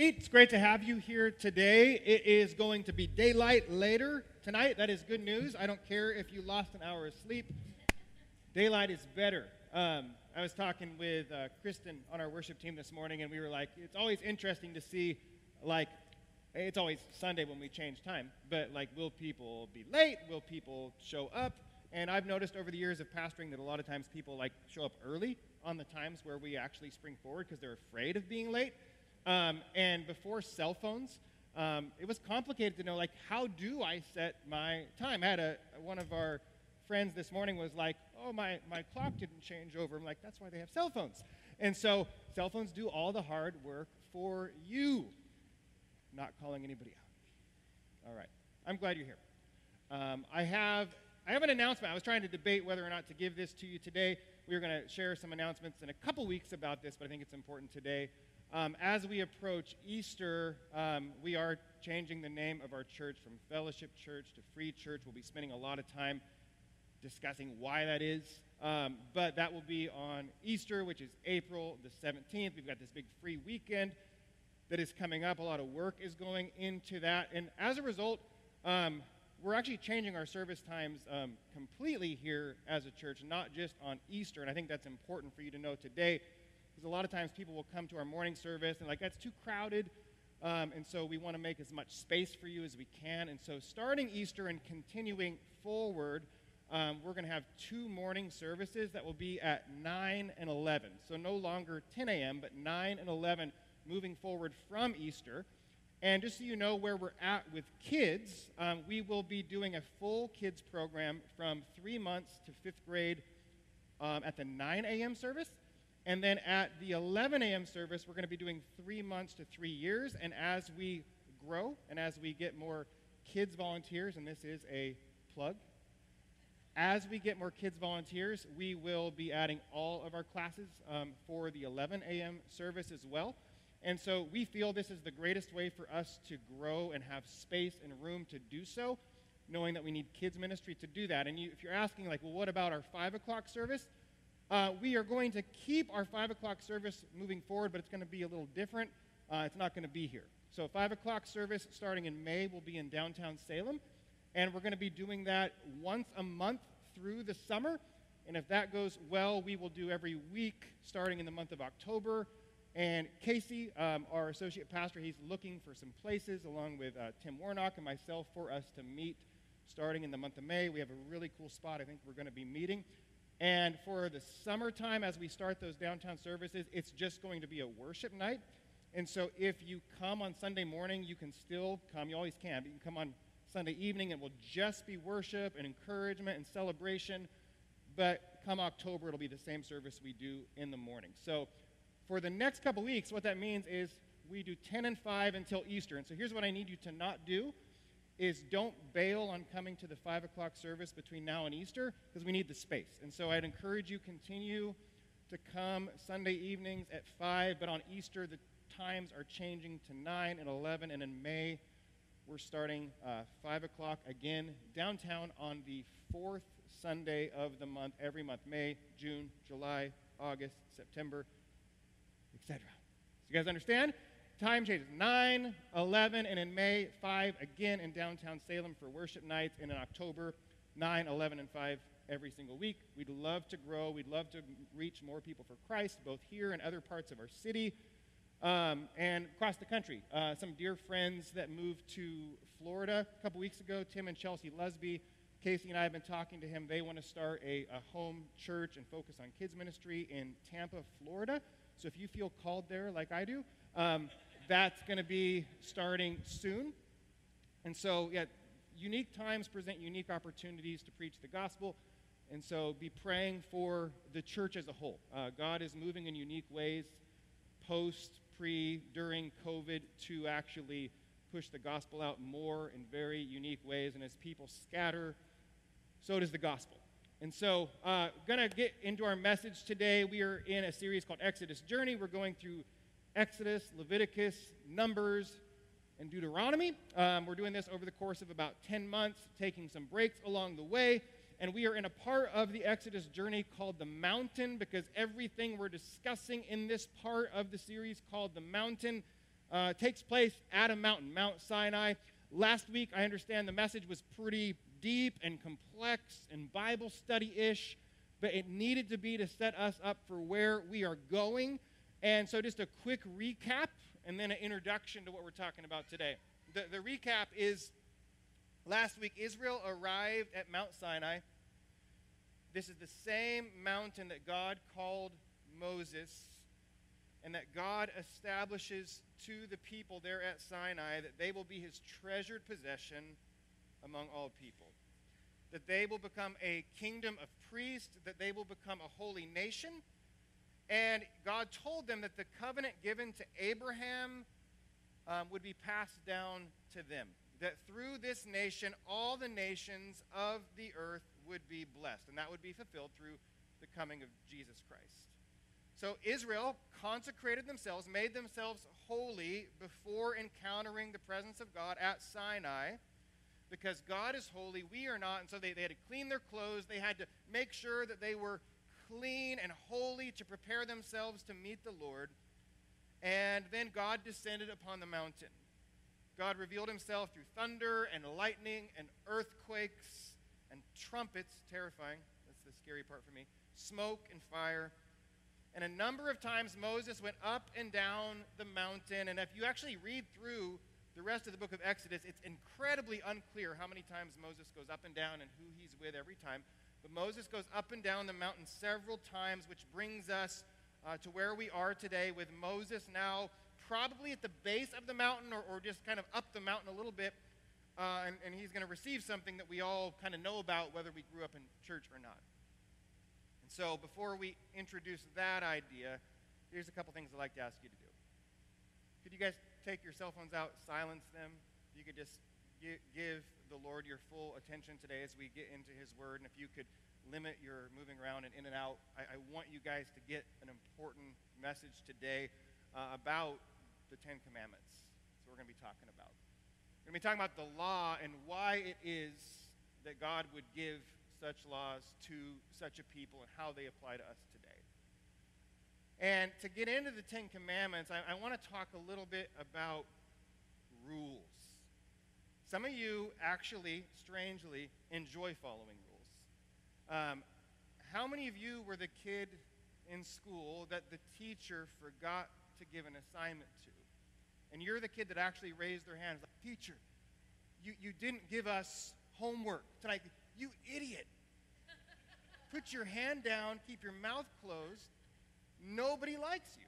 It's great to have you here today. It is going to be daylight later tonight. That is good news. I don't care if you lost an hour of sleep. Daylight is better. Um, I was talking with uh, Kristen on our worship team this morning, and we were like, it's always interesting to see, like, it's always Sunday when we change time, but like, will people be late? Will people show up? And I've noticed over the years of pastoring that a lot of times people like show up early on the times where we actually spring forward because they're afraid of being late. Um, and before cell phones, um, it was complicated to know like how do I set my time. I had a one of our friends this morning was like, "Oh, my my clock didn't change over." I'm like, "That's why they have cell phones." And so cell phones do all the hard work for you. Not calling anybody out. All right, I'm glad you're here. Um, I have I have an announcement. I was trying to debate whether or not to give this to you today. We are going to share some announcements in a couple weeks about this, but I think it's important today. Um, as we approach Easter, um, we are changing the name of our church from Fellowship Church to Free Church. We'll be spending a lot of time discussing why that is. Um, but that will be on Easter, which is April the 17th. We've got this big free weekend that is coming up. A lot of work is going into that. And as a result, um, we're actually changing our service times um, completely here as a church, not just on Easter. And I think that's important for you to know today because a lot of times people will come to our morning service and like that's too crowded um, and so we want to make as much space for you as we can. And so starting easter and continuing forward um, we're going to have two morning services that will be at 9 and 11 so no longer 10 a.m but 9 and 11 moving forward from easter. And just so you know where we're at with kids um, we will be doing a full kids program from three months to fifth grade um, at the 9 a.m service and then at the 11 a.m. service, we're going to be doing three months to three years. And as we grow and as we get more kids volunteers, and this is a plug, as we get more kids volunteers, we will be adding all of our classes um, for the 11 a.m. service as well. And so we feel this is the greatest way for us to grow and have space and room to do so, knowing that we need kids ministry to do that. And you, if you're asking, like, well, what about our 5 o'clock service? Uh, we are going to keep our 5 o'clock service moving forward, but it's going to be a little different. Uh, it's not going to be here. So, 5 o'clock service starting in May will be in downtown Salem. And we're going to be doing that once a month through the summer. And if that goes well, we will do every week starting in the month of October. And Casey, um, our associate pastor, he's looking for some places along with uh, Tim Warnock and myself for us to meet starting in the month of May. We have a really cool spot I think we're going to be meeting. And for the summertime, as we start those downtown services, it's just going to be a worship night. And so if you come on Sunday morning, you can still come. You always can, but you can come on Sunday evening. It will just be worship and encouragement and celebration. But come October, it'll be the same service we do in the morning. So for the next couple weeks, what that means is we do 10 and 5 until Easter. And so here's what I need you to not do is don't bail on coming to the 5 o'clock service between now and Easter because we need the space. And so I'd encourage you continue to come Sunday evenings at 5, but on Easter the times are changing to 9 and 11, and in May we're starting uh, 5 o'clock again downtown on the fourth Sunday of the month, every month May, June, July, August, September, etc. So you guys understand? Time changes 9, 11, and in May, 5 again in downtown Salem for worship nights, and in October, 9, 11, and 5 every single week. We'd love to grow. We'd love to reach more people for Christ, both here and other parts of our city um, and across the country. Uh, some dear friends that moved to Florida a couple weeks ago, Tim and Chelsea Lusby. Casey and I have been talking to him. They want to start a, a home church and focus on kids ministry in Tampa, Florida. So if you feel called there like I do, um, that's going to be starting soon. And so, yeah, unique times present unique opportunities to preach the gospel. And so, be praying for the church as a whole. Uh, God is moving in unique ways, post, pre, during COVID, to actually push the gospel out more in very unique ways. And as people scatter, so does the gospel. And so, uh, to get into our message today. We are in a series called Exodus Journey. We're going through Exodus, Leviticus, Numbers, and Deuteronomy. Um, we're doing this over the course of about 10 months, taking some breaks along the way. And we are in a part of the Exodus journey called the mountain because everything we're discussing in this part of the series called the mountain uh, takes place at a mountain, Mount Sinai. Last week, I understand the message was pretty deep and complex and Bible study ish, but it needed to be to set us up for where we are going. And so, just a quick recap and then an introduction to what we're talking about today. The, the recap is last week, Israel arrived at Mount Sinai. This is the same mountain that God called Moses and that God establishes to the people there at Sinai that they will be his treasured possession among all people. That they will become a kingdom of priests, that they will become a holy nation. And God told them that the covenant given to Abraham um, would be passed down to them. That through this nation, all the nations of the earth would be blessed. And that would be fulfilled through the coming of Jesus Christ. So Israel consecrated themselves, made themselves holy before encountering the presence of God at Sinai because God is holy, we are not. And so they, they had to clean their clothes. They had to make sure that they were clean and holy to prepare themselves to meet the Lord. And then God descended upon the mountain. God revealed himself through thunder and lightning and earthquakes and trumpets, terrifying. That's the scary part for me. Smoke and fire. And a number of times Moses went up and down the mountain. And if you actually read through the rest of the book of Exodus, it's incredibly unclear how many times Moses goes up and down and who he's with every time. But Moses goes up and down the mountain several times, which brings us uh, to where we are today with Moses now probably at the base of the mountain or, or just kind of up the mountain a little bit. Uh, and, and he's going to receive something that we all kind of know about, whether we grew up in church or not. And so, before we introduce that idea, here's a couple things I'd like to ask you to do. Could you guys take your cell phones out, silence them? You could just give the Lord your full attention today as we get into His Word. And if you could limit your moving around and in and out, I, I want you guys to get an important message today uh, about the Ten Commandments. So we're going to be talking about. We're going to be talking about the law and why it is that God would give such laws to such a people and how they apply to us today. And to get into the Ten Commandments, I, I want to talk a little bit about rules. Some of you actually, strangely, enjoy following rules. Um, how many of you were the kid in school that the teacher forgot to give an assignment to? And you're the kid that actually raised their hands like, teacher, you, you didn't give us homework tonight. You idiot. Put your hand down, keep your mouth closed. Nobody likes you.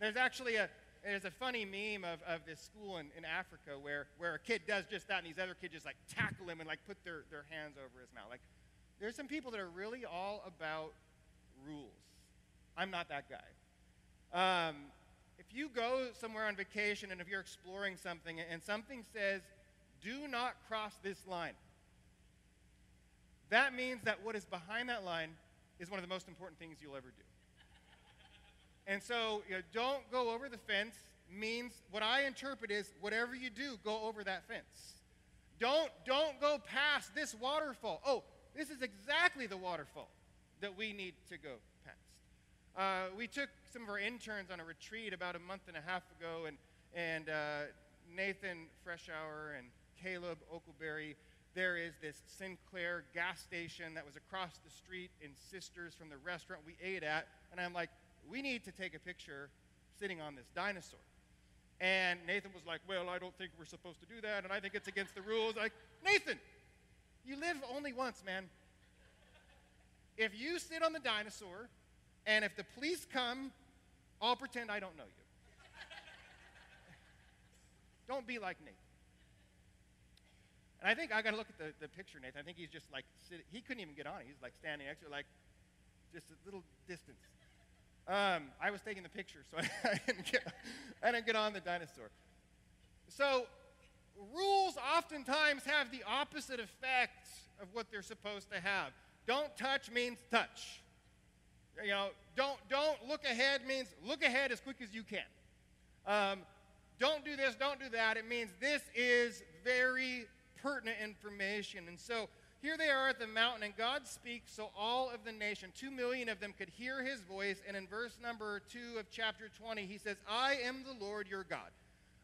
There's actually a there's a funny meme of, of this school in, in Africa where, where a kid does just that and these other kids just like tackle him and like put their, their hands over his mouth. Like there's some people that are really all about rules. I'm not that guy. Um, if you go somewhere on vacation and if you're exploring something and something says, do not cross this line, that means that what is behind that line is one of the most important things you'll ever do. And so, you know, don't go over the fence means what I interpret is whatever you do, go over that fence. Don't don't go past this waterfall. Oh, this is exactly the waterfall that we need to go past. Uh, we took some of our interns on a retreat about a month and a half ago, and and uh, Nathan Freshour and Caleb Oakleberry there is this Sinclair gas station that was across the street in Sisters from the restaurant we ate at. And I'm like, we need to take a picture sitting on this dinosaur. And Nathan was like, well, I don't think we're supposed to do that, and I think it's against the rules. like, Nathan, you live only once, man. If you sit on the dinosaur, and if the police come, I'll pretend I don't know you. don't be like Nathan. And I think I got to look at the, the picture, Nathan. I think he's just like, sitting, he couldn't even get on. He's like standing next to like just a little distance. Um, I was taking the picture, so I, didn't get, I didn't get on the dinosaur. So rules oftentimes have the opposite effect of what they're supposed to have. Don't touch means touch. You know, don't, don't look ahead means look ahead as quick as you can. Um, don't do this, don't do that. It means this is very pertinent information. And so here they are at the mountain, and God speaks so all of the nation, two million of them, could hear his voice. And in verse number two of chapter 20, he says, I am the Lord your God.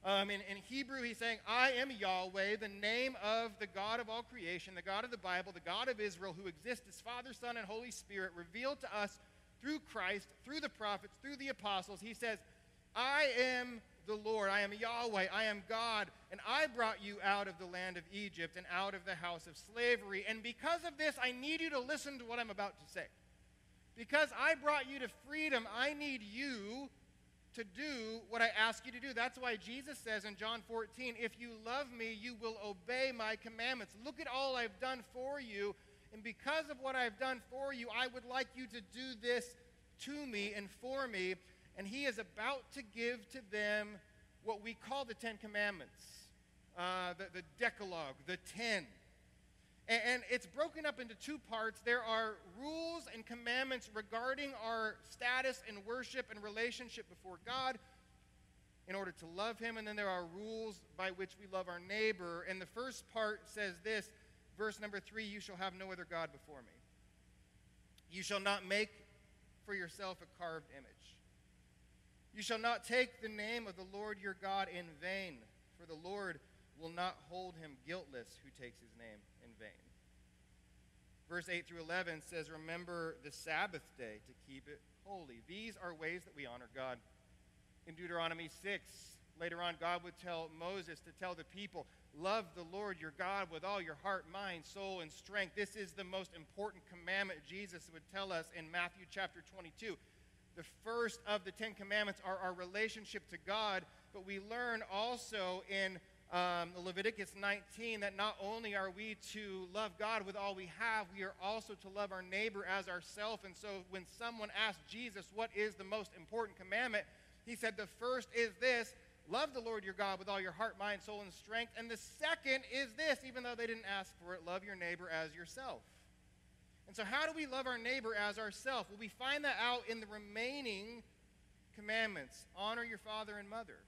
Um, in, in Hebrew, he's saying, I am Yahweh, the name of the God of all creation, the God of the Bible, the God of Israel, who exists as Father, Son, and Holy Spirit, revealed to us through Christ, through the prophets, through the apostles. He says, I am the Lord, I am Yahweh, I am God, and I brought you out of the land of Egypt and out of the house of slavery. And because of this, I need you to listen to what I'm about to say. Because I brought you to freedom, I need you to do what I ask you to do. That's why Jesus says in John 14, If you love me, you will obey my commandments. Look at all I've done for you. And because of what I've done for you, I would like you to do this to me and for me and he is about to give to them what we call the Ten Commandments, uh, the, the Decalogue, the Ten. And, and it's broken up into two parts. There are rules and commandments regarding our status and worship and relationship before God in order to love him. And then there are rules by which we love our neighbor. And the first part says this verse number three You shall have no other God before me. You shall not make for yourself a carved image. You shall not take the name of the Lord your God in vain, for the Lord will not hold him guiltless who takes his name in vain. Verse 8 through 11 says, Remember the Sabbath day to keep it holy. These are ways that we honor God. In Deuteronomy 6, later on, God would tell Moses to tell the people, Love the Lord your God with all your heart, mind, soul, and strength. This is the most important commandment Jesus would tell us in Matthew chapter 22 the first of the Ten Commandments are our relationship to God, but we learn also in um, Leviticus 19 that not only are we to love God with all we have, we are also to love our neighbor as ourselves. And so when someone asked Jesus, What is the most important commandment? he said, The first is this love the Lord your God with all your heart, mind, soul, and strength. And the second is this, even though they didn't ask for it love your neighbor as yourself. And so, how do we love our neighbor as ourselves? Well, we find that out in the remaining commandments honor your father and mother,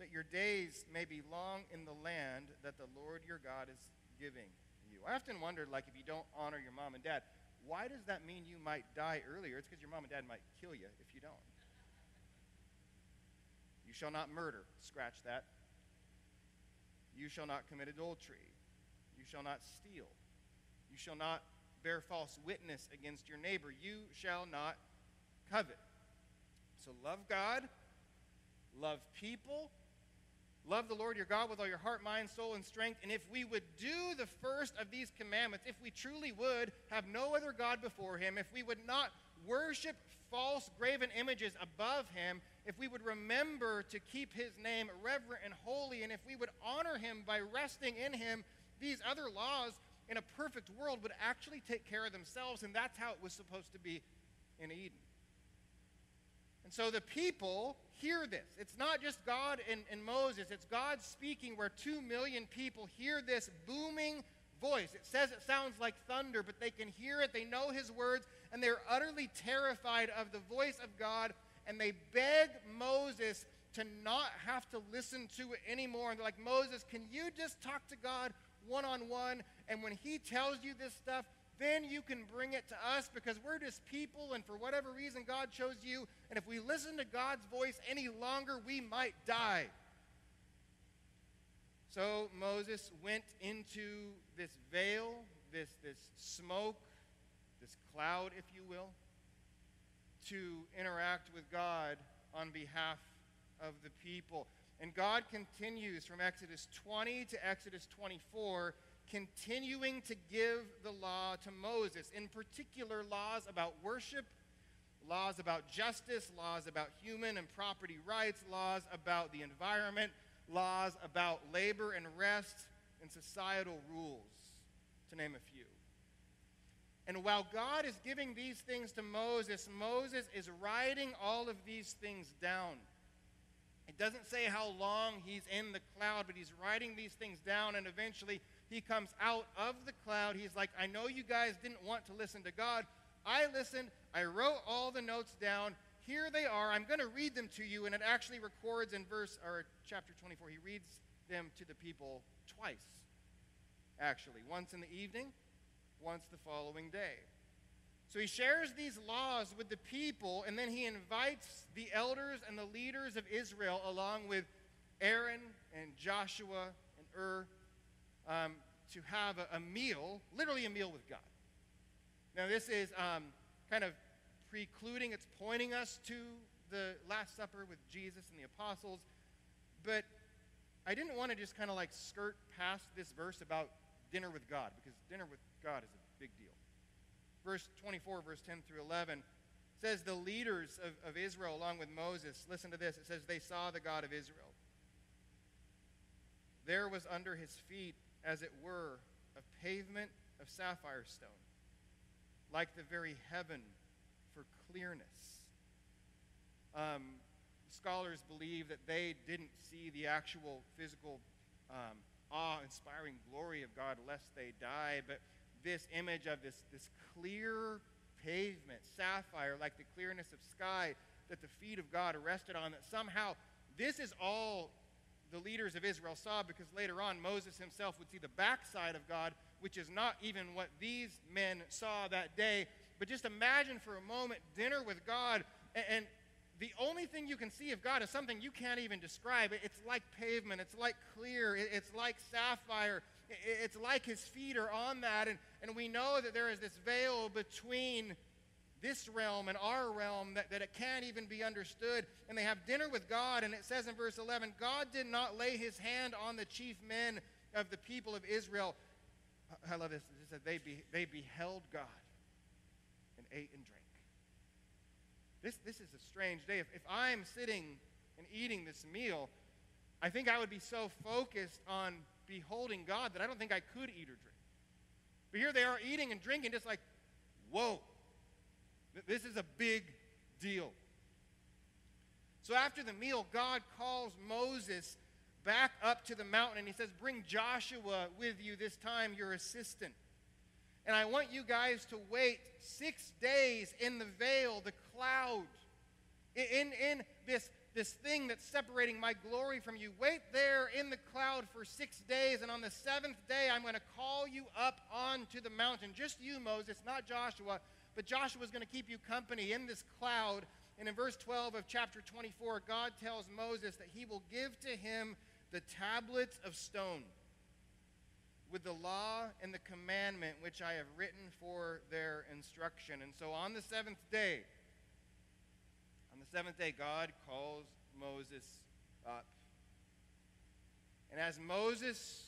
that your days may be long in the land that the Lord your God is giving you. I often wondered, like, if you don't honor your mom and dad, why does that mean you might die earlier? It's because your mom and dad might kill you if you don't. You shall not murder. Scratch that. You shall not commit adultery. You shall not steal. You shall not bear false witness against your neighbor. You shall not covet. So love God, love people, love the Lord your God with all your heart, mind, soul, and strength. And if we would do the first of these commandments, if we truly would have no other God before him, if we would not worship false graven images above him, if we would remember to keep his name reverent and holy, and if we would honor him by resting in him, these other laws in a perfect world would actually take care of themselves, and that's how it was supposed to be in Eden. And so the people hear this. It's not just God and, and Moses, it's God speaking where two million people hear this booming voice. It says it sounds like thunder, but they can hear it, they know his words, and they're utterly terrified of the voice of God, and they beg Moses to not have to listen to it anymore. And they're like, Moses, can you just talk to God one on one. And when He tells you this stuff, then you can bring it to us because we're just people, and for whatever reason, God chose you. And if we listen to God's voice any longer, we might die. So Moses went into this veil, this, this smoke, this cloud, if you will, to interact with God on behalf of the people. And God continues from Exodus 20 to Exodus 24, continuing to give the law to Moses, in particular, laws about worship, laws about justice, laws about human and property rights, laws about the environment, laws about labor and rest, and societal rules, to name a few. And while God is giving these things to Moses, Moses is writing all of these things down. It doesn't say how long he's in the cloud, but he's writing these things down, and eventually he comes out of the cloud. He's like, I know you guys didn't want to listen to God. I listened. I wrote all the notes down. Here they are. I'm going to read them to you, and it actually records in verse or chapter 24. He reads them to the people twice, actually. Once in the evening, once the following day. So he shares these laws with the people, and then he invites the elders and the leaders of Israel, along with Aaron and Joshua and Hur um, to have a, a, meal, literally a meal with God. Now, this is um, kind of precluding, it's pointing us to the Last Supper with Jesus and the apostles. But I didn't want to just kind of like skirt past this verse about dinner with God, because dinner with God is a big deal. Verse 24, verse 10 through 11 says, The leaders of, of Israel, along with Moses, listen to this. It says, They saw the God of Israel. There was under his feet, as it were, a pavement of sapphire stone, like the very heaven for clearness. Um, scholars believe that they didn't see the actual physical um, awe-inspiring glory of God lest they die, but this image of this, this clear pavement, sapphire, like the clearness of sky that the feet of God rested on, that somehow this is all the leaders of Israel saw because later on Moses himself would see the backside of God, which is not even what these men saw that day. But just imagine for a moment dinner with God, and, and the only thing you can see of God is something you can't even describe. It's like pavement, it's like clear, it's like sapphire, it's like his feet are on that. And, and we know that there is this veil between this realm and our realm that, that it can't even be understood. And they have dinner with God, and it says in verse 11 God did not lay his hand on the chief men of the people of Israel. I love this. It said they, be, they beheld God and ate and drank. This, this is a strange day. If, if I'm sitting and eating this meal, I think I would be so focused on beholding God that I don't think I could eat or drink. But here they are eating and drinking, just like, whoa, this is a big deal. So after the meal, God calls Moses back up to the mountain and he says, Bring Joshua with you this time, your assistant. And I want you guys to wait six days in the veil, the cloud, in, in this, this thing that's separating my glory from you. Wait there in the cloud for six days, and on the seventh day, I'm going to call you up onto the mountain. Just you, Moses, not Joshua, but Joshua is going to keep you company in this cloud. And in verse 12 of chapter 24, God tells Moses that he will give to him the tablets of stone with the law and the commandment which I have written for their instruction. And so on the seventh day, seventh day, God calls Moses up. And as Moses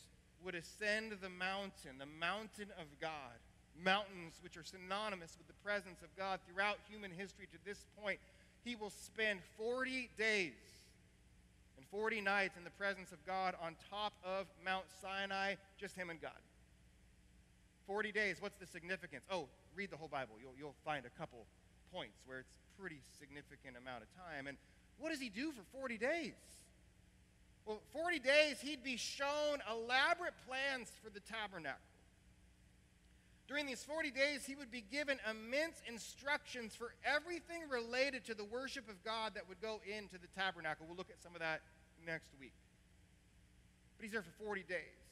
would ascend the mountain, the mountain of God, mountains which are synonymous with the presence of God throughout human history to this point, he will spend 40 days and 40 nights in the presence of God on top of Mount Sinai, just him and God. 40 days, what's the significance? Oh, read the whole Bible. You'll, you'll find a couple points where it's pretty significant amount of time. And what does he do for 40 days? Well, 40 days, he'd be shown elaborate plans for the tabernacle. During these 40 days, he would be given immense instructions for everything related to the worship of God that would go into the tabernacle. We'll look at some of that next week. But he's there for 40 days.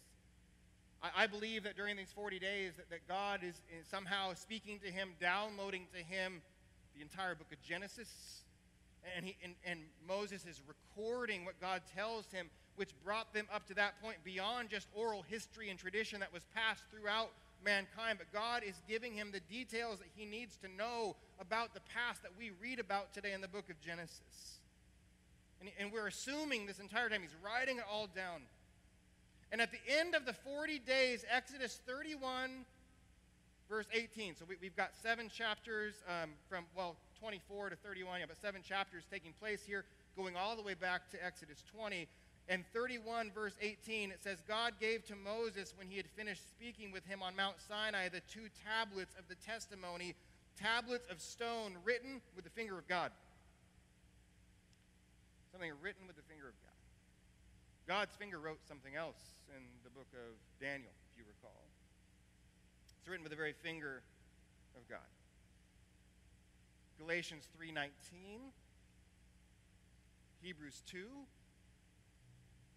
I, believe that during these 40 days that, that God is somehow speaking to him, downloading to him the entire book of Genesis. And, he, and, and Moses is recording what God tells him, which brought them up to that point beyond just oral history and tradition that was passed throughout mankind. But God is giving him the details that he needs to know about the past that we read about today in the book of Genesis. And, and we're assuming this entire time he's writing it all down. And at the end of the 40 days, Exodus 31, verse 18. So we, have got seven chapters um, from, well, 24 to 31, yeah, but seven chapters taking place here, going all the way back to Exodus 20. And 31, verse 18, it says, God gave to Moses, when he had finished speaking with him on Mount Sinai, the two tablets of the testimony, tablets of stone written with the finger of God something written with the finger of God. God's finger wrote something else in the book of Daniel, if you recall. It's written with the very finger of God. Galatians 3:19, Hebrews 2,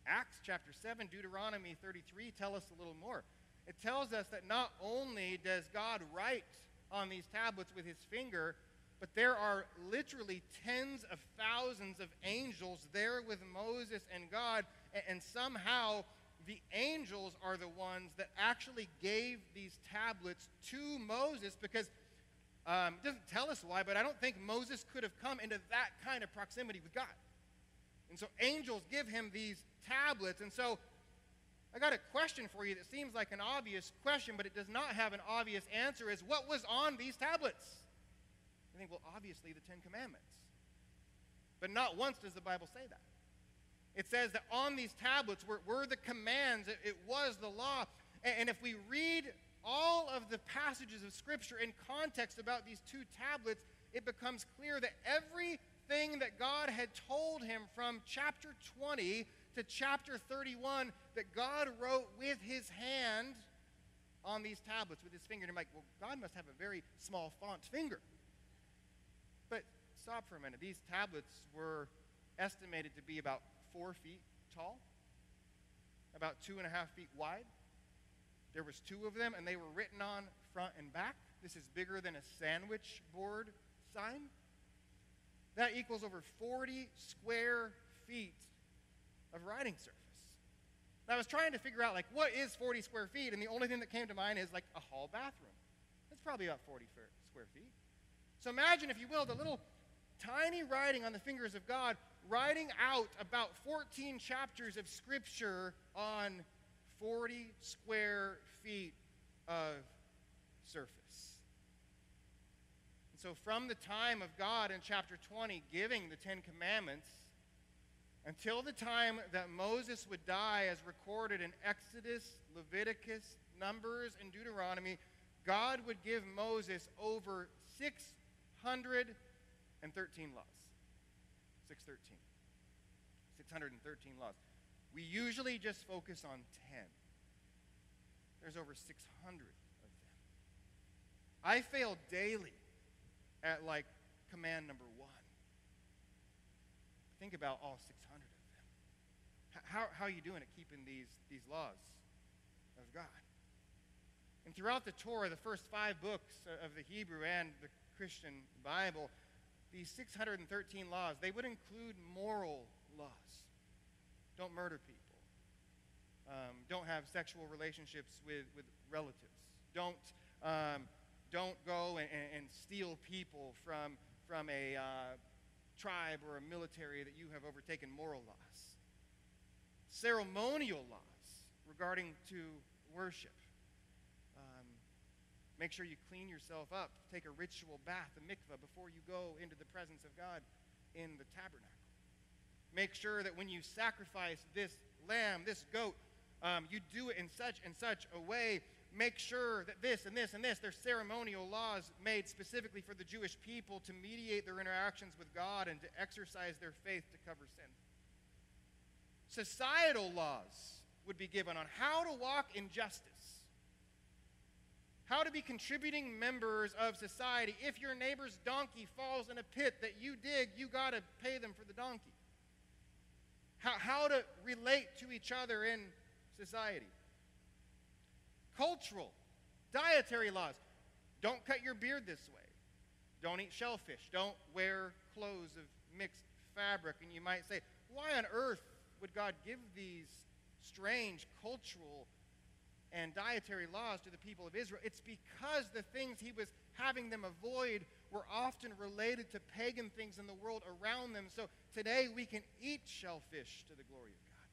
Acts chapter 7, Deuteronomy 33 tell us a little more. It tells us that not only does God write on these tablets with his finger, But there are literally tens of thousands of angels there with Moses and God, and somehow the angels are the ones that actually gave these tablets to Moses because um, it doesn't tell us why, but I don't think Moses could have come into that kind of proximity with God. And so angels give him these tablets. And so I got a question for you that seems like an obvious question, but it does not have an obvious answer is what was on these tablets? I think, well, obviously the Ten Commandments. But not once does the Bible say that. It says that on these tablets were, were the commands, it, it was the law. And, and if we read all of the passages of Scripture in context about these two tablets, it becomes clear that everything that God had told him from chapter 20 to chapter 31 that God wrote with his hand on these tablets with his finger. And I'm like, well, God must have a very small font finger. But stop for a minute. These tablets were estimated to be about four feet tall, about two and a half feet wide. There was two of them, and they were written on front and back. This is bigger than a sandwich board sign. That equals over 40 square feet of writing surface. And I was trying to figure out, like, what is 40 square feet? And the only thing that came to mind is, like, a hall bathroom. That's probably about 40 square feet. So imagine, if you will, the little tiny writing on the fingers of God writing out about 14 chapters of Scripture on 40 square feet of surface. And so, from the time of God in chapter 20 giving the Ten Commandments until the time that Moses would die, as recorded in Exodus, Leviticus, Numbers, and Deuteronomy, God would give Moses over 613 laws. 613. 613 laws. We usually just focus on 10. There's over 600 of them. I fail daily at like command number one. Think about all 600 of them. How, how are you doing at keeping these, these laws of God? And throughout the Torah, the first five books of the Hebrew and the Christian Bible, these 613 laws, they would include moral laws. Don't murder people. Um, don't have sexual relationships with, with relatives. Don't, um, don't go and, and, steal people from, from a uh, tribe or a military that you have overtaken moral laws. Ceremonial laws regarding to worship. Make sure you clean yourself up. Take a ritual bath, a mikvah, before you go into the presence of God in the tabernacle. Make sure that when you sacrifice this lamb, this goat, um, you do it in such and such a way. Make sure that this and this and this, there's ceremonial laws made specifically for the Jewish people to mediate their interactions with God and to exercise their faith to cover sin. Societal laws would be given on how to walk in justice how to be contributing members of society. If your neighbor's donkey falls in a pit that you dig, you got to pay them for the donkey. How, how to relate to each other in society. Cultural, dietary laws. Don't cut your beard this way. Don't eat shellfish. Don't wear clothes of mixed fabric. And you might say, why on earth would God give these strange cultural and dietary laws to the people of Israel, it's because the things he was having them avoid were often related to pagan things in the world around them. So today we can eat shellfish to the glory of God.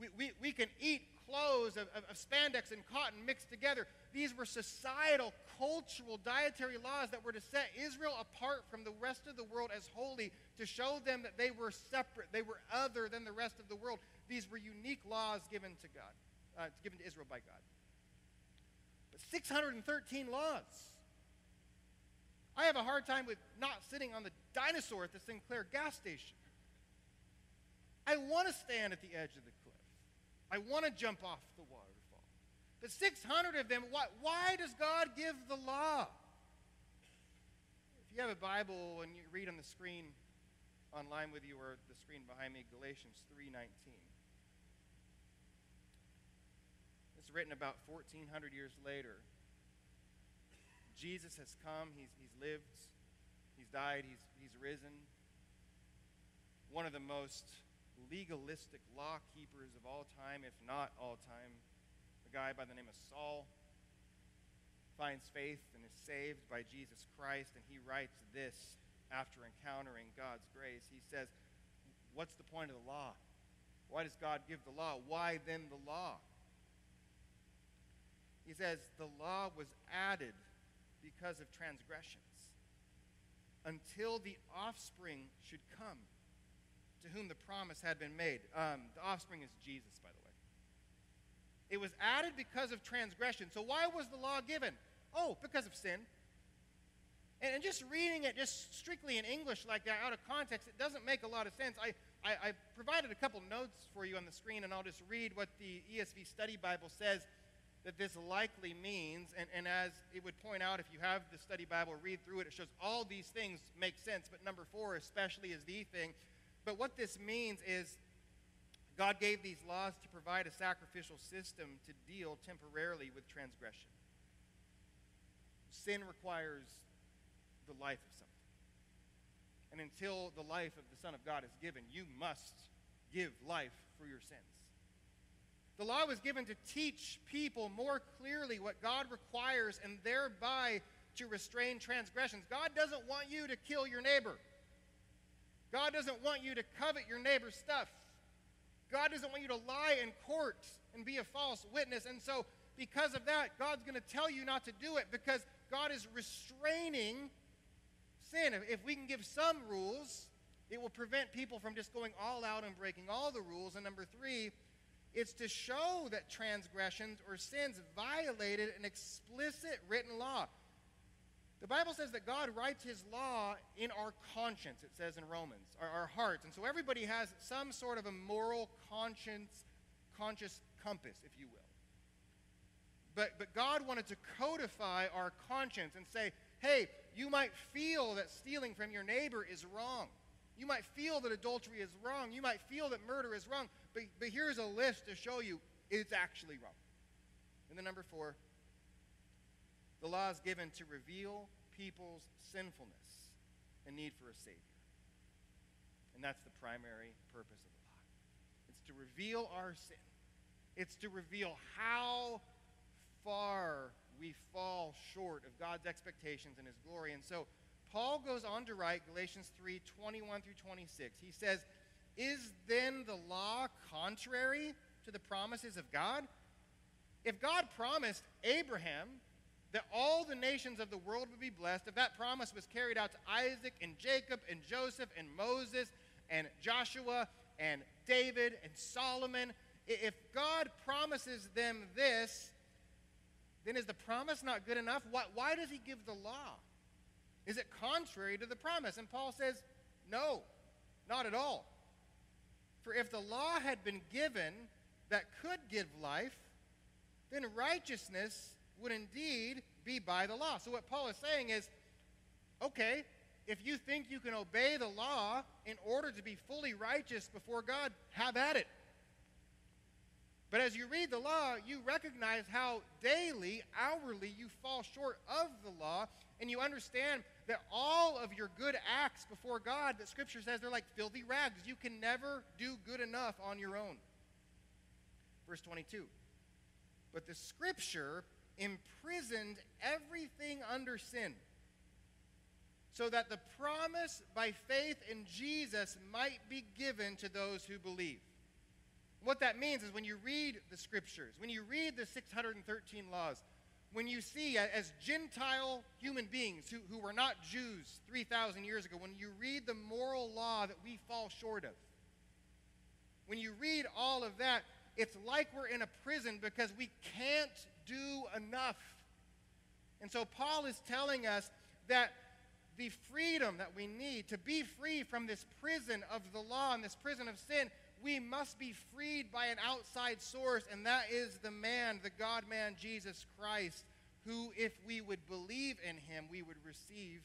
We, we, we can eat clothes of, of, of spandex and cotton mixed together. These were societal, cultural, dietary laws that were to set Israel apart from the rest of the world as holy, to show them that they were separate, they were other than the rest of the world. These were unique laws given to God uh, given to Israel by God. But 613 laws. I have a hard time with not sitting on the dinosaur at the Sinclair gas station. I want to stand at the edge of the cliff. I want to jump off the waterfall. But 600 of them, why, why does God give the law? If you have a Bible and you read on the screen online with you or the screen behind me, Galatians 3:19. Written about 1,400 years later. Jesus has come, he's, he's lived He's died, he's, he's risen. One of the most legalistic law keepers of all time, if not all time, a guy by the name of Saul, finds faith and is saved by Jesus Christ, and he writes this after encountering God's grace. He says, What's the point of the law? Why does God give the law? Why then the law? He says, The law was added because of transgressions until the offspring should come to whom the promise had been made. Um, the offspring is Jesus, by the way. It was added because of transgression. So, why was the law given? Oh, because of sin. And, and just reading it just strictly in English like that, out of context, it doesn't make a lot of sense. I, I, I provided a couple notes for you on the screen, and I'll just read what the ESV Study Bible says that this likely means. And, and as it would point out, if you have the study Bible, read through it, it shows all these things make sense, but number four especially is the thing. But what this means is God gave these laws to provide a sacrificial system to deal temporarily with transgression. Sin requires the life of something. And until the life of the Son of God is given, you must give life for your sins. The law was given to teach people more clearly what God requires and thereby to restrain transgressions. God doesn't want you to kill your neighbor. God doesn't want you to covet your neighbor's stuff. God doesn't want you to lie in court and be a false witness. And so, because of that, God's going to tell you not to do it because God is restraining sin. If we can give some rules, it will prevent people from just going all out and breaking all the rules. And number three, it's to show that transgressions or sins violated an explicit written law. The Bible says that God writes his law in our conscience, it says in Romans, our, our hearts. And so everybody has some sort of a moral conscience, conscious compass, if you will. But, but God wanted to codify our conscience and say, hey, you might feel that stealing from your neighbor is wrong. You might feel that adultery is wrong. You might feel that murder is wrong. But, but here's a list to show you it's actually wrong. And then number four, the law is given to reveal people's sinfulness and need for a Savior. And that's the primary purpose of the law. It's to reveal our sin. It's to reveal how far we fall short of God's expectations and His glory. And so Paul goes on to write Galatians 3 21 through 26. He says, Is then the law contrary to the promises of God? If God promised Abraham that all the nations of the world would be blessed, if that promise was carried out to Isaac and Jacob and Joseph and Moses and Joshua and David and Solomon, if God promises them this, then is the promise not good enough? Why, why does he give the law? Is it contrary to the promise? And Paul says, no, not at all. For if the law had been given that could give life, then righteousness would indeed be by the law. So what Paul is saying is, okay, if you think you can obey the law in order to be fully righteous before God, have at it. But as you read the law, you recognize how daily, hourly, you fall short of the law, and you understand that all of your good acts before God, that Scripture says they're like filthy rags. You can never do good enough on your own. Verse 22. But the Scripture imprisoned everything under sin, so that the promise by faith in Jesus might be given to those who believe. What that means is when you read the Scriptures, when you read the 613 laws, when you see as Gentile human beings who, who were not Jews 3,000 years ago, when you read the moral law that we fall short of, when you read all of that, it's like we're in a prison because we can't do enough. And so Paul is telling us that the freedom that we need to be free from this prison of the law and this prison of sin, we must be freed by an outside source, and that is the man, the God man, Jesus Christ, who, if we would believe in him, we would receive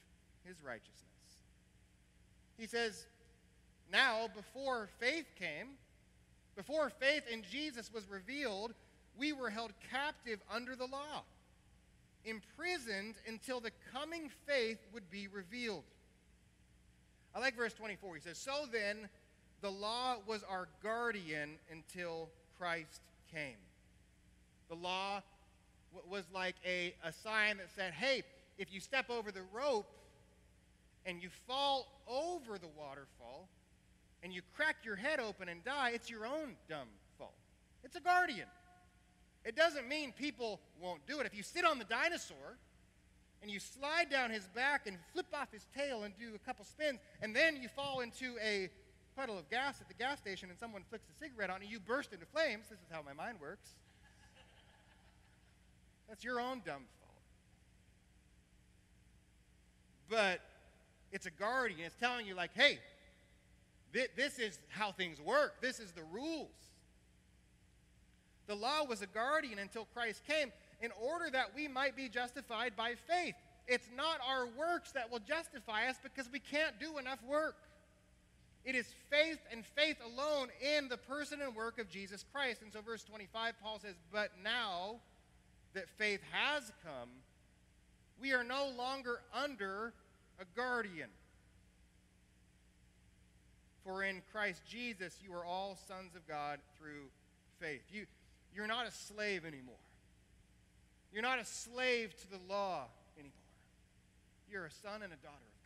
his righteousness. He says, now, before faith came, before faith in Jesus was revealed, we were held captive under the law, imprisoned until the coming faith would be revealed. I like verse 24. He says, So then, the law was our guardian until Christ came. The law was like a, a sign that said, hey, if you step over the rope and you fall over the waterfall and you crack your head open and die, it's your own dumb fault. It's a guardian. It doesn't mean people won't do it. If you sit on the dinosaur and you slide down his back and flip off his tail and do a couple spins, and then you fall into a puddle of gas at the gas station and someone flicks a cigarette on you, you burst into flames. This is how my mind works. That's your own dumb fault. But it's a guardian. It's telling you, like, hey, th- this is how things work. This is the rules. The law was a guardian until Christ came in order that we might be justified by faith. It's not our works that will justify us because we can't do enough work. It is faith and faith alone in the person and work of Jesus Christ. And so, verse 25, Paul says, But now that faith has come, we are no longer under a guardian. For in Christ Jesus you are all sons of God through faith. You, you're not a slave anymore. You're not a slave to the law anymore. You're a son and a daughter of.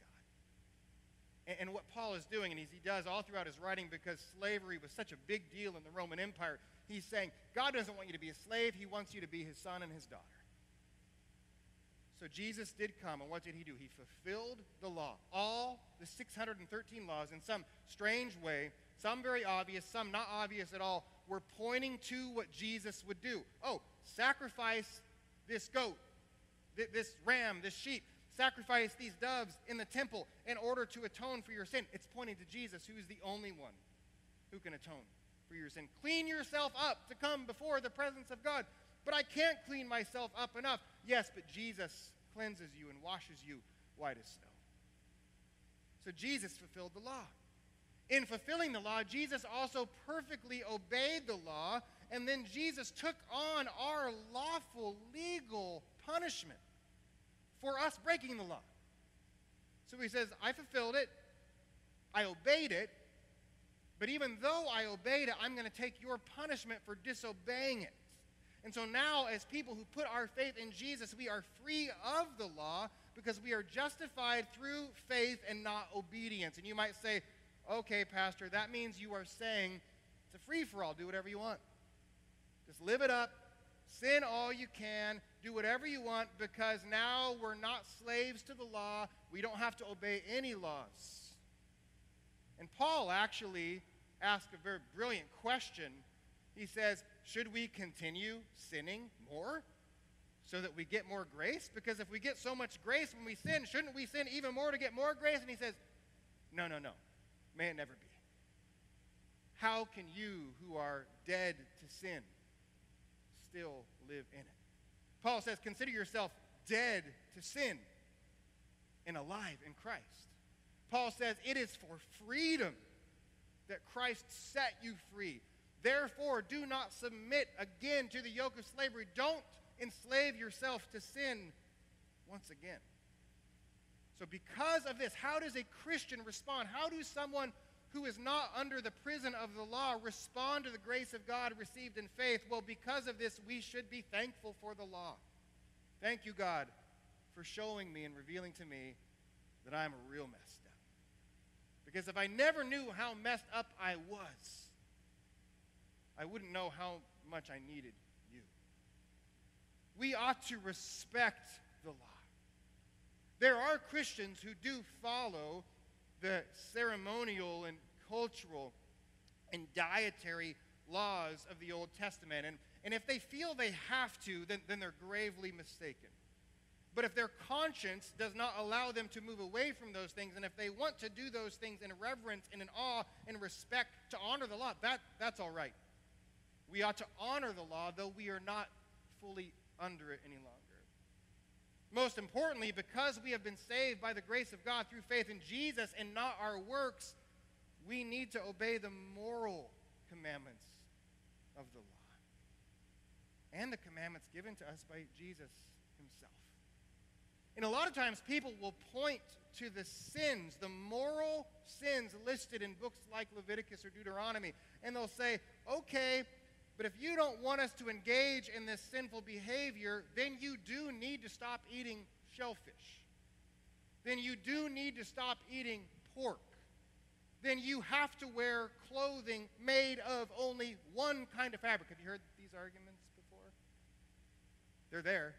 And, and what Paul is doing, and he does all throughout his writing because slavery was such a big deal in the Roman Empire, he's saying God doesn't want you to be a slave, he wants you to be his son and his daughter. So Jesus did come, and what did he do? He fulfilled the law. All the 613 laws in some strange way, some very obvious, some not obvious at all, were pointing to what Jesus would do. Oh, sacrifice this goat, this ram, this sheep. Sacrifice these doves in the temple in order to atone for your sin. It's pointing to Jesus, who is the only one who can atone for your sin. Clean yourself up to come before the presence of God. But I can't clean myself up enough. Yes, but Jesus cleanses you and washes you white as snow. So Jesus fulfilled the law. In fulfilling the law, Jesus also perfectly obeyed the law, and then Jesus took on our lawful, legal punishment for us breaking the law. So he says, I fulfilled it, I obeyed it, but even though I obeyed it, I'm going to take your punishment for disobeying it. And so now, as people who put our faith in Jesus, we are free of the law because we are justified through faith and not obedience. And you might say, okay, Pastor, that means you are saying it's a free for all. Do whatever you want. Just live it up, sin all you can, do whatever you want because now we're not slaves to the law. We don't have to obey any laws. And Paul actually ask a very brilliant question. He says, Should we continue sinning more so that we get more grace? Because if we get so much grace when we sin, shouldn't we sin even more to get more grace? And he says, No, no, no. May it never be. How can you, who are dead to sin, still live in it? Paul says, Consider yourself dead to sin and alive in Christ. Paul says, It is for freedom that Christ set you free. Therefore, do not submit again to the yoke of slavery. Don't enslave yourself to sin once again. So, because of this, how does a Christian respond? How does someone who is not under the prison of the law respond to the grace of God received in faith? Well, because of this, we should be thankful for the law. Thank you, God, for showing me and revealing to me that I'm a real mess. Because if I never knew how messed up I was, I wouldn't know how much I needed you. We ought to respect the law. There are Christians who do follow the ceremonial and cultural and dietary laws of the Old Testament. And, and if they feel they have to, then, then they're gravely mistaken. But if their conscience does not allow them to move away from those things, and if they want to do those things in reverence and in awe and respect to honor the law, that, that's all right. We ought to honor the law, though we are not fully under it any longer. Most importantly, because we have been saved by the grace of God through faith in Jesus and not our works, we need to obey the moral commandments of the law and the commandments given to us by Jesus himself. And a lot of times people will point to the sins, the moral sins listed in books like Leviticus or Deuteronomy, and they'll say, okay, but if you don't want us to engage in this sinful behavior, then you do need to stop eating shellfish. Then you do need to stop eating pork. Then you have to wear clothing made of only one kind of fabric. Have you heard these arguments before? They're there.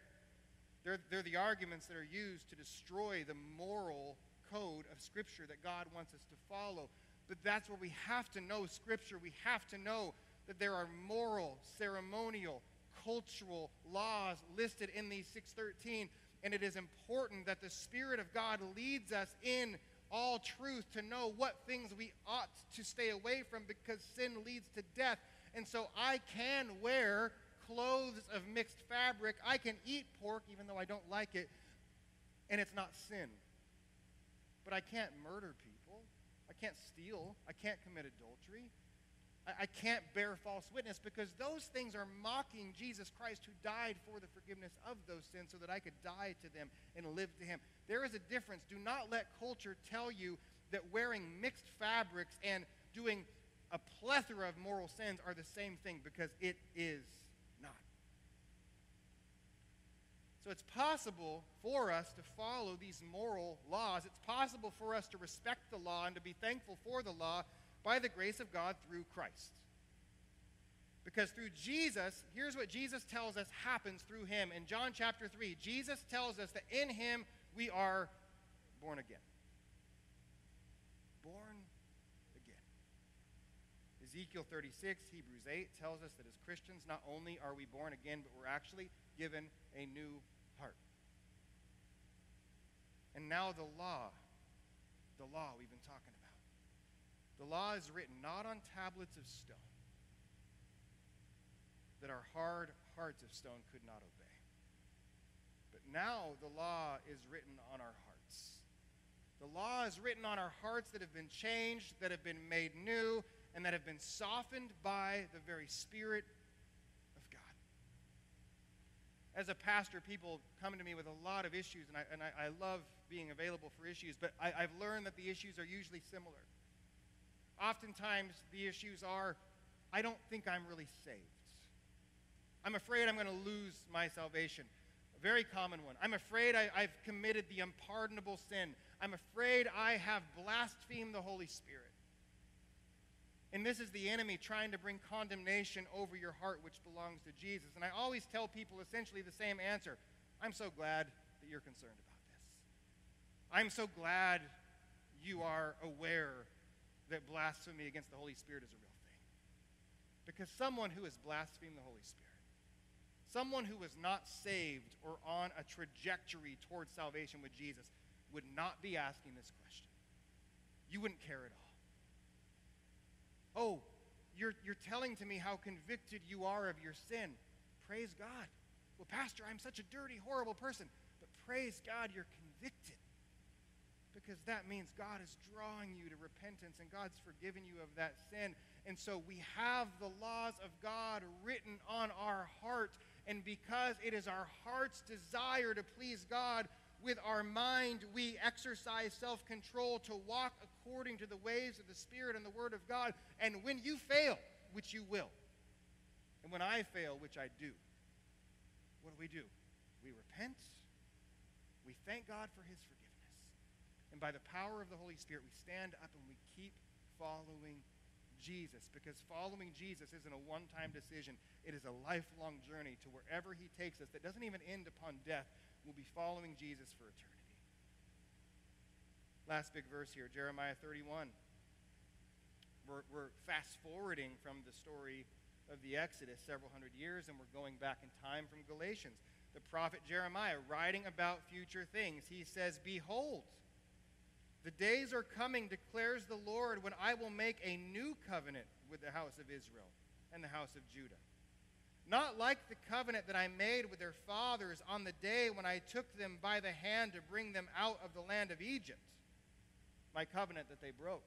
They're, they're the arguments that are used to destroy the moral code of Scripture that God wants us to follow. But that's where we have to know Scripture. We have to know that there are moral, ceremonial, cultural laws listed in these 613. And it is important that the Spirit of God leads us in all truth to know what things we ought to stay away from because sin leads to death. And so I can wear clothes of mixed fabric. I can eat pork even though I don't like it, and it's not sin. But I can't murder people. I can't steal. I can't commit adultery. I, can't bear false witness because those things are mocking Jesus Christ who died for the forgiveness of those sins so that I could die to them and live to him. There is a difference. Do not let culture tell you that wearing mixed fabrics and doing a plethora of moral sins are the same thing because it is not. So it's possible for us to follow these moral laws. It's possible for us to respect the law and to be thankful for the law by the grace of God through Christ. Because through Jesus, here's what Jesus tells us happens through him. In John chapter 3, Jesus tells us that in him we are born again. Born again. Ezekiel 36, Hebrews 8 tells us that as Christians, not only are we born again, but we're actually given a new heart. And now the law, the law we've been talking about. The law is written not on tablets of stone that our hard hearts of stone could not obey. But now the law is written on our hearts. The law is written on our hearts that have been changed, that have been made new, and that have been softened by the very Spirit of God. as a pastor, people come to me with a lot of issues, and I, and I, I love being available for issues, but I, I've learned that the issues are usually similar. Oftentimes, the issues are I don't think I'm really saved. I'm afraid I'm going to lose my salvation. A very common one. I'm afraid I, I've committed the unpardonable sin. I'm afraid I have blasphemed the Holy Spirit. And this is the enemy trying to bring condemnation over your heart, which belongs to Jesus. And I always tell people essentially the same answer I'm so glad that you're concerned about this. I'm so glad you are aware that blasphemy against the Holy Spirit is a real thing. Because someone who has blasphemed the Holy Spirit, someone who was not saved or on a trajectory towards salvation with Jesus, would not be asking this question. You wouldn't care at all. Oh, you're, you're telling to me how convicted you are of your sin. Praise God. Well, Pastor, I'm such a dirty, horrible person. But praise God, you're convicted. Because that means God is drawing you to repentance and God's forgiven you of that sin. And so we have the laws of God written on our heart. And because it is our heart's desire to please God, with our mind we exercise self control to walk according to the ways of the Spirit and the Word of God. And when you fail, which you will, and when I fail, which I do, what do we do? We repent, we thank God for His forgiveness. And by the power of the Holy Spirit, we stand up and we keep following Jesus because following Jesus isn't a one time decision, it is a lifelong journey to wherever He takes us that doesn't even end upon death, We'll be following Jesus for eternity. Last big verse here, Jeremiah 31. We're, we're fast forwarding from the story of the Exodus several hundred years, and we're going back in time from Galatians. The prophet Jeremiah, writing about future things, he says, Behold, the days are coming, declares the Lord, when I will make a new covenant with the house of Israel and the house of Judah not like the covenant that I made with their fathers on the day when I took them by the hand to bring them out of the land of Egypt, my covenant that they broke,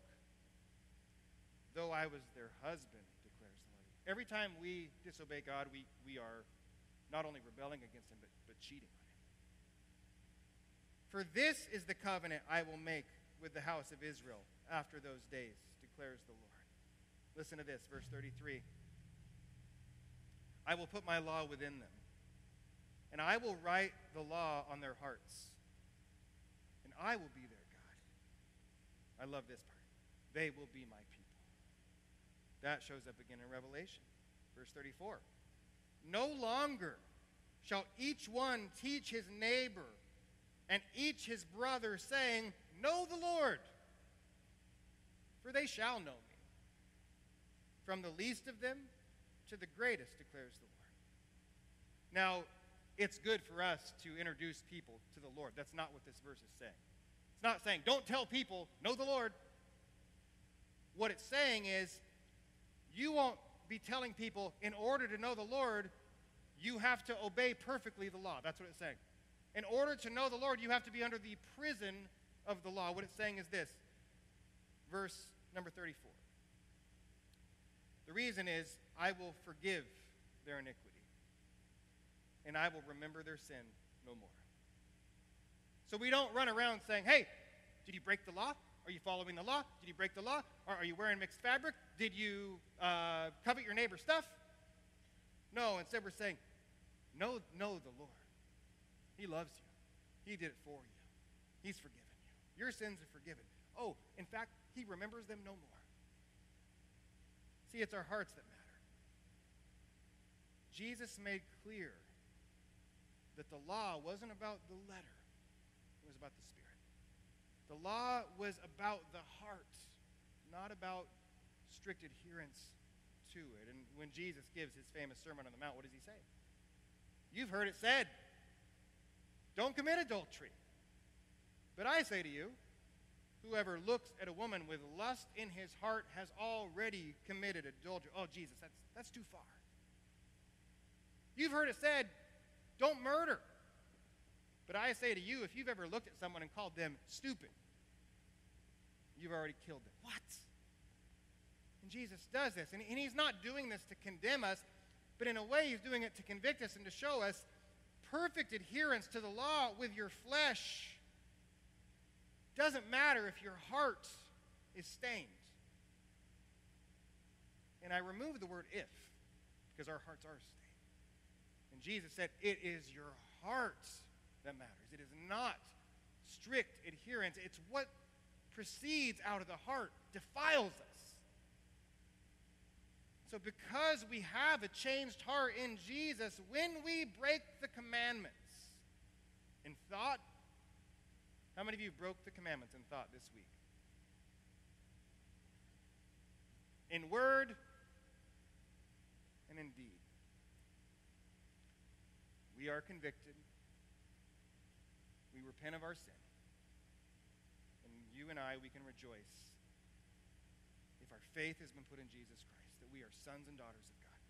though I was their husband, declares the Lord. Every time we disobey God, we, we are not only rebelling against Him, but, but cheating on Him. For this is the covenant I will make with the house of Israel after those days, declares the Lord. Listen to this, verse 33. I will put my law within them, and I will write the law on their hearts, and I will be their God. I love this part. They will be my people. That shows up again in Revelation, verse 34. No longer shall each one teach his neighbor and each his brother, saying, Know the Lord, for they shall know me. From the least of them to the greatest, declares the Lord. Now, it's good for us to introduce people to the Lord. That's not what this verse is saying. It's not saying, don't tell people, know the Lord. What it's saying is, you won't be telling people, in order to know the Lord, you have to obey perfectly the law. That's what it's saying. In order to know the Lord, you have to be under the prison of the law. What it's saying is this verse number 34. The reason is, I will forgive their iniquity, and I will remember their sin no more. So we don't run around saying, hey, did you break the law? Are you following the law? Did you break the law? Or are you wearing mixed fabric? Did you uh, covet your neighbor's stuff? No, instead we're saying, know, know the Lord. He loves you. He did it for you. He's forgiven. Your sins are forgiven. Oh, in fact, he remembers them no more. See, it's our hearts that matter. Jesus made clear that the law wasn't about the letter, it was about the Spirit. The law was about the heart, not about strict adherence to it. And when Jesus gives his famous Sermon on the Mount, what does he say? You've heard it said, don't commit adultery. But I say to you, whoever looks at a woman with lust in his heart has already committed adultery. Oh, Jesus, that's, that's too far. You've heard it said, don't murder. But I say to you, if you've ever looked at someone and called them stupid, you've already killed them. What? And Jesus does this. And, and he's not doing this to condemn us, but in a way, he's doing it to convict us and to show us perfect adherence to the law with your flesh doesn't matter if your heart is stained. And I remove the word if because our hearts are stained. And Jesus said, It is your heart that matters. It is not strict adherence. It's what proceeds out of the heart, defiles us. So, because we have a changed heart in Jesus, when we break the commandments in thought, many of you broke the commandments in thought this week? In word and in deed. We are convicted. We repent of our sin. And you and I, we can rejoice if our faith has been put in Jesus Christ, that we are sons and daughters of God.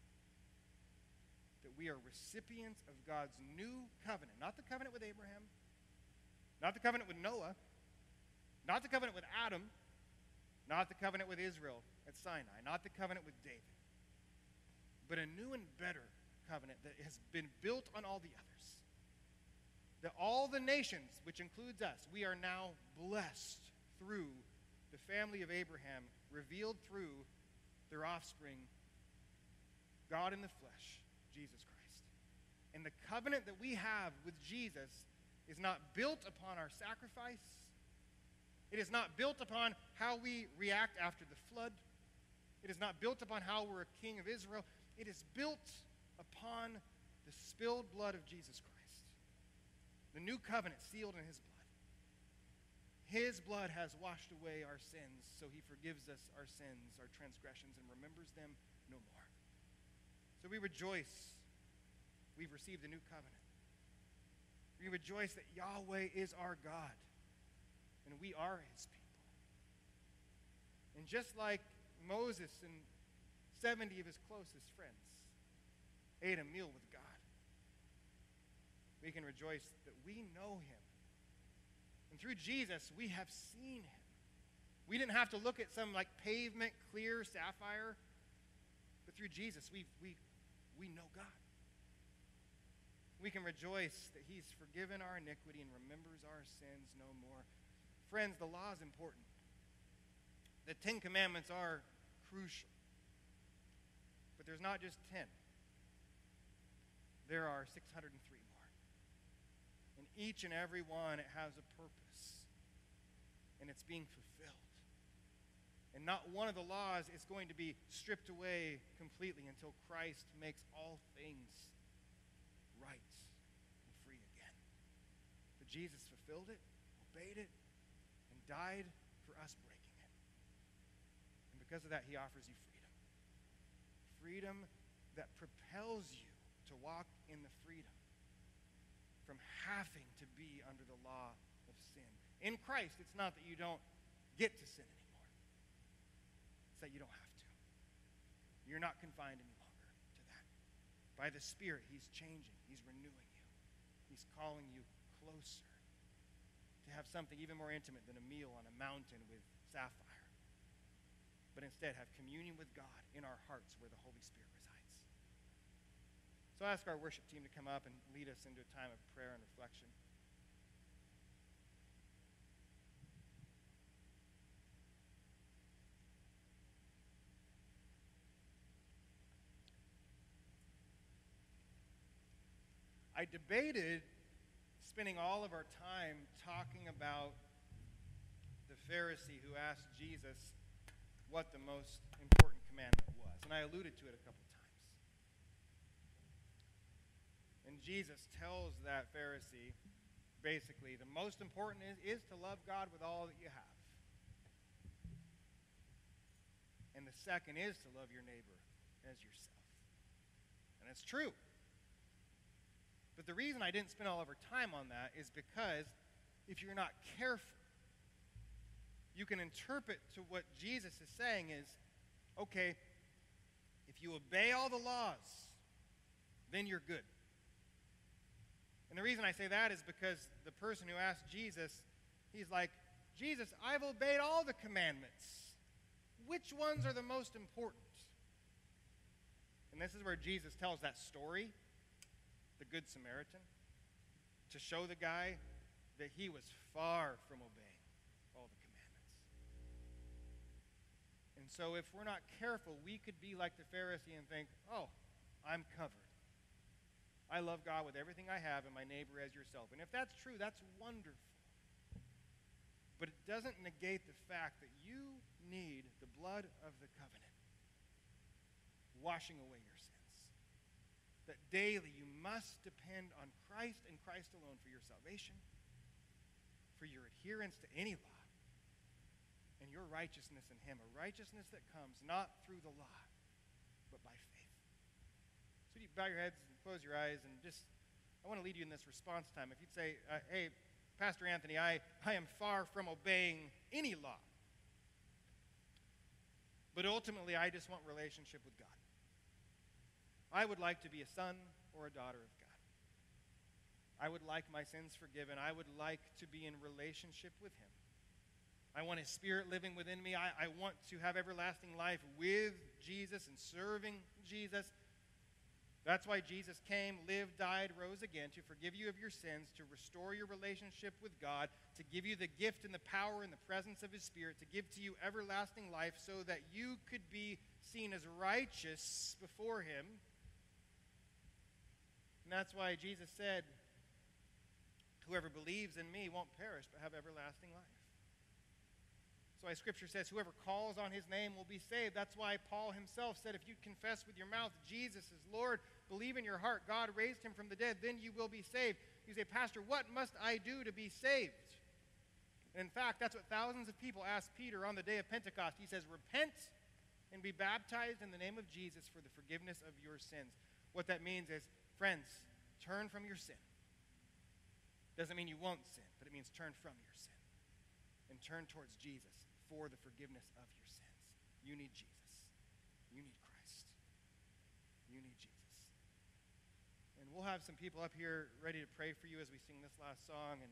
That we are recipients of God's new covenant, not the covenant with Abraham not the covenant with Noah, not the covenant with Adam, not the covenant with Israel at Sinai, not the covenant with David, but a new and better covenant that has been built on all the others. That all the nations, which includes us, we are now blessed through the family of Abraham, revealed through their offspring, God in the flesh, Jesus Christ. And the covenant that we have with Jesus is not built upon our sacrifice. It is not built upon how we react after the flood. It is not built upon how we're a king of Israel. It is built upon the spilled blood of Jesus Christ. The new covenant sealed in his blood. His blood has washed away our sins, so he forgives us our sins, our transgressions, and remembers them no more. So we rejoice. We've received a new covenant. We rejoice that Yahweh is our God and we are his people. And just like Moses and 70 of his closest friends ate a meal with God, we can rejoice that we know him. And through Jesus, we have seen him. We didn't have to look at some like pavement clear sapphire, but through Jesus, we, we, we know God. We can rejoice that He's forgiven our iniquity and remembers our sins no more. Friends, the law is important. The Ten Commandments are crucial. But there's not just 10, there are 603 more. And each and every one, it has a purpose, and it's being fulfilled. And not one of the laws is going to be stripped away completely until Christ makes all things right and free again. But Jesus fulfilled it, obeyed it, and died for us breaking it. And because of that, he offers you freedom. Freedom that propels you to walk in the freedom from having to be under the law of sin. In Christ, it's not that you don't get to sin anymore, it's that you don't have to. You're not confined any longer to that. By the Spirit, He's changing, He's renewing you, He's calling you closer to have something even more intimate than a meal on a mountain with sapphire, but instead have communion with God in our hearts where the Holy Spirit resides. So I ask our worship team to come up and lead us into a time of prayer and reflection. I debated spending all of our time talking about the Pharisee who asked Jesus what the most important commandment was. And I alluded to it a couple times. And Jesus tells that Pharisee basically the most important is, is to love God with all that you have. And the second is to love your neighbor as yourself. And it's true. But the reason I didn't spend all of our time on that is because if you're not careful, you can interpret to what Jesus is saying is okay, if you obey all the laws, then you're good. And the reason I say that is because the person who asked Jesus, he's like, Jesus, I've obeyed all the commandments. Which ones are the most important? And this is where Jesus tells that story the Good Samaritan to show the guy that he was far from obeying all the commandments. And so, if we're not careful, we could be like the Pharisee and think, oh, I'm covered. I love God with everything I have and my neighbor as yourself. And if that's true, that's wonderful. But it doesn't negate the fact that you need the blood of the covenant washing away your that daily you must depend on Christ and Christ alone for your salvation, for your adherence to any law, and your righteousness in Him, a righteousness that comes not through the law, but by faith. So you bow your heads and close your eyes and just, I want to lead you in this response time. If you'd say, uh, hey, Pastor Anthony, I, I am far from obeying any law. But ultimately, I just want relationship with God. I would like to be a son or a daughter of God. I would like my sins forgiven. I would like to be in relationship with Him. I want His Spirit living within me. I, I want to have everlasting life with Jesus and serving Jesus. That's why Jesus came, lived, died, rose again to forgive you of your sins, to restore your relationship with God, to give you the gift and the power and the presence of His Spirit, to give to you everlasting life so that you could be seen as righteous before Him and that's why Jesus said, Whoever believes in me won't perish but have everlasting life. That's why Scripture says, Whoever calls on his name will be saved. That's why Paul himself said, If you confess with your mouth Jesus is Lord, believe in your heart God raised him from the dead, then you will be saved. You say, Pastor, what must I do to be saved? And in fact, that's what thousands of people asked Peter on the day of Pentecost. He says, Repent and be baptized in the name of Jesus for the forgiveness of your sins. What that means is Friends, turn from your sin. Doesn't mean you won't sin, but it means turn from your sin and turn towards Jesus for the forgiveness of your sins. You need Jesus. You need Christ. You need Jesus. And we'll have some people up here ready to pray for you as we sing this last song. And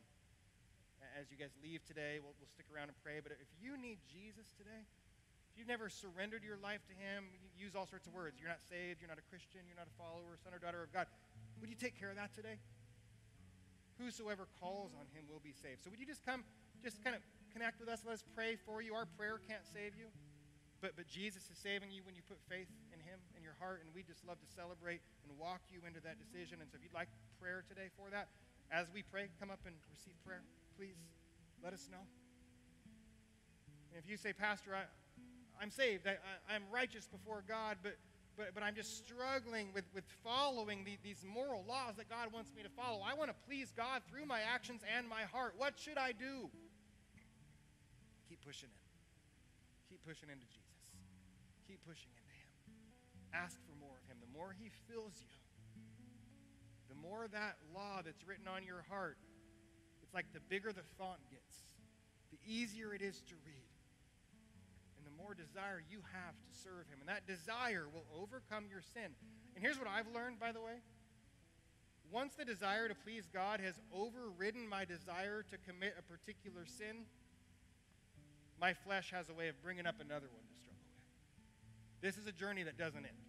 as you guys leave today, we'll, we'll stick around and pray. But if you need Jesus today, you've never surrendered your life to Him, you use all sorts of words. You're not saved, you're not a Christian, you're not a follower, son or daughter of God. Would you take care of that today? Whosoever calls on Him will be saved. So would you just come, just kind of connect with us? Let us pray for you. Our prayer can't save you. But, but Jesus is saving you when you put faith in Him in your heart, and we just love to celebrate and walk you into that decision. And so if you'd like prayer today for that, as we pray, come up and receive prayer, please. Let us know. And if you say, Pastor, I, I'm saved, I, am righteous before God, but, but, but I'm just struggling with, with following the, these moral laws that God wants me to follow. I want to please God through my actions and my heart. What should I do? Keep pushing in. Keep pushing into Jesus. Keep pushing into Him. Ask for more of Him. The more He fills you, the more that law that's written on your heart, it's like the bigger the font gets, the easier it is to read, more desire you have to serve Him. And that desire will overcome your sin. And here's what I've learned, by the way. Once the desire to please God has overridden my desire to commit a particular sin, my flesh has a way of bringing up another one to struggle with. This is a journey that doesn't end.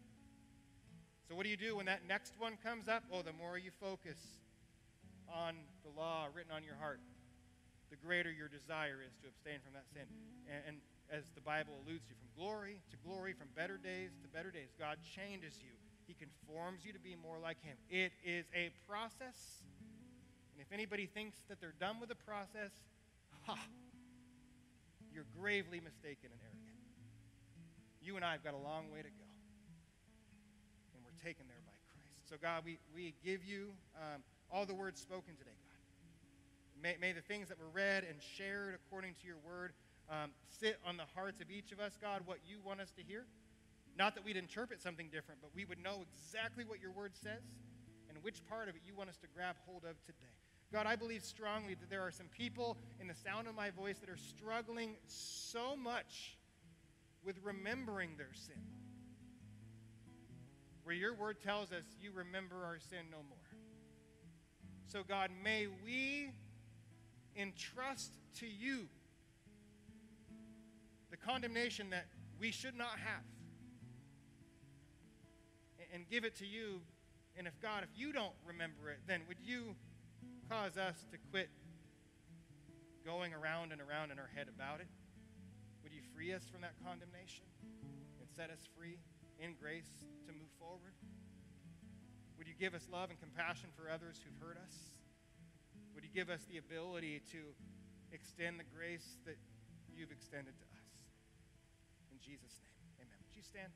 So, what do you do when that next one comes up? Oh, the more you focus on the law written on your heart, the greater your desire is to abstain from that sin. And, and as the Bible alludes to, from glory to glory, from better days to better days, God changes you. He conforms you to be more like Him. It is a process. And if anybody thinks that they're done with the process, ha, you're gravely mistaken and arrogant. You and I have got a long way to go And we're taken there by Christ. So, God, we, we give you um, all the words spoken today, God. May, may the things that were read and shared according to your word um, sit on the hearts of each of us, God, what you want us to hear. Not that we'd interpret something different, but we would know exactly what your word says and which part of it you want us to grab hold of today. God, I believe strongly that there are some people in the sound of my voice that are struggling so much with remembering their sin where your word tells us you remember our sin no more. So, God, may we entrust to you the condemnation that we should not have and give it to you. And if, God, if you don't remember it, then would you cause us to quit going around and around in our head about it? Would you free us from that condemnation and set us free in grace to move forward? Would you give us love and compassion for others who've hurt us? Would you give us the ability to extend the grace that you've extended to us? Jesus' name, amen. Would you stand?